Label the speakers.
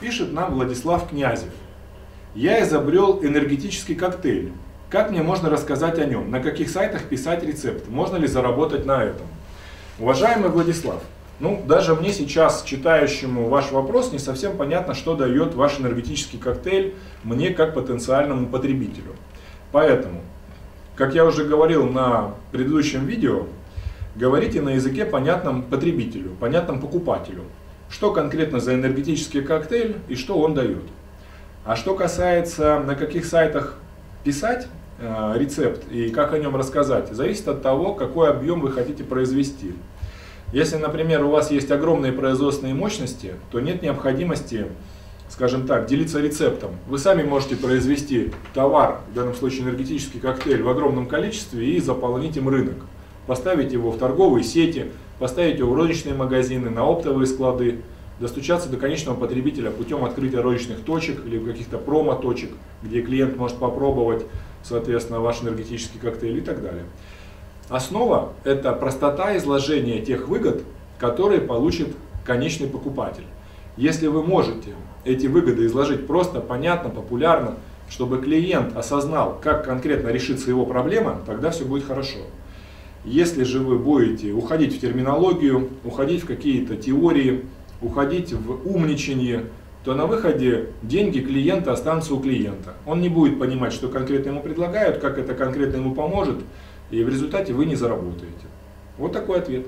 Speaker 1: Пишет нам Владислав Князев. Я изобрел энергетический коктейль. Как мне можно рассказать о нем? На каких сайтах писать рецепт? Можно ли заработать на этом? Уважаемый Владислав, ну, даже мне сейчас, читающему ваш вопрос, не совсем понятно, что дает ваш энергетический коктейль мне как потенциальному потребителю. Поэтому, как я уже говорил на предыдущем видео, говорите на языке понятном потребителю, понятном покупателю. Что конкретно за энергетический коктейль и что он дает. А что касается на каких сайтах писать э, рецепт и как о нем рассказать, зависит от того, какой объем вы хотите произвести. Если, например, у вас есть огромные производственные мощности, то нет необходимости, скажем так, делиться рецептом. Вы сами можете произвести товар, в данном случае энергетический коктейль, в огромном количестве и заполнить им рынок. Поставить его в торговые сети, поставить его в розничные магазины, на оптовые склады, достучаться до конечного потребителя путем открытия розничных точек или каких-то промо-точек, где клиент может попробовать, соответственно, ваш энергетический коктейль и так далее. Основа – это простота изложения тех выгод, которые получит конечный покупатель. Если вы можете эти выгоды изложить просто, понятно, популярно, чтобы клиент осознал, как конкретно решится его проблема, тогда все будет хорошо. Если же вы будете уходить в терминологию, уходить в какие-то теории, уходить в умничание, то на выходе деньги клиента останутся у клиента. Он не будет понимать, что конкретно ему предлагают, как это конкретно ему поможет, и в результате вы не заработаете. Вот такой ответ.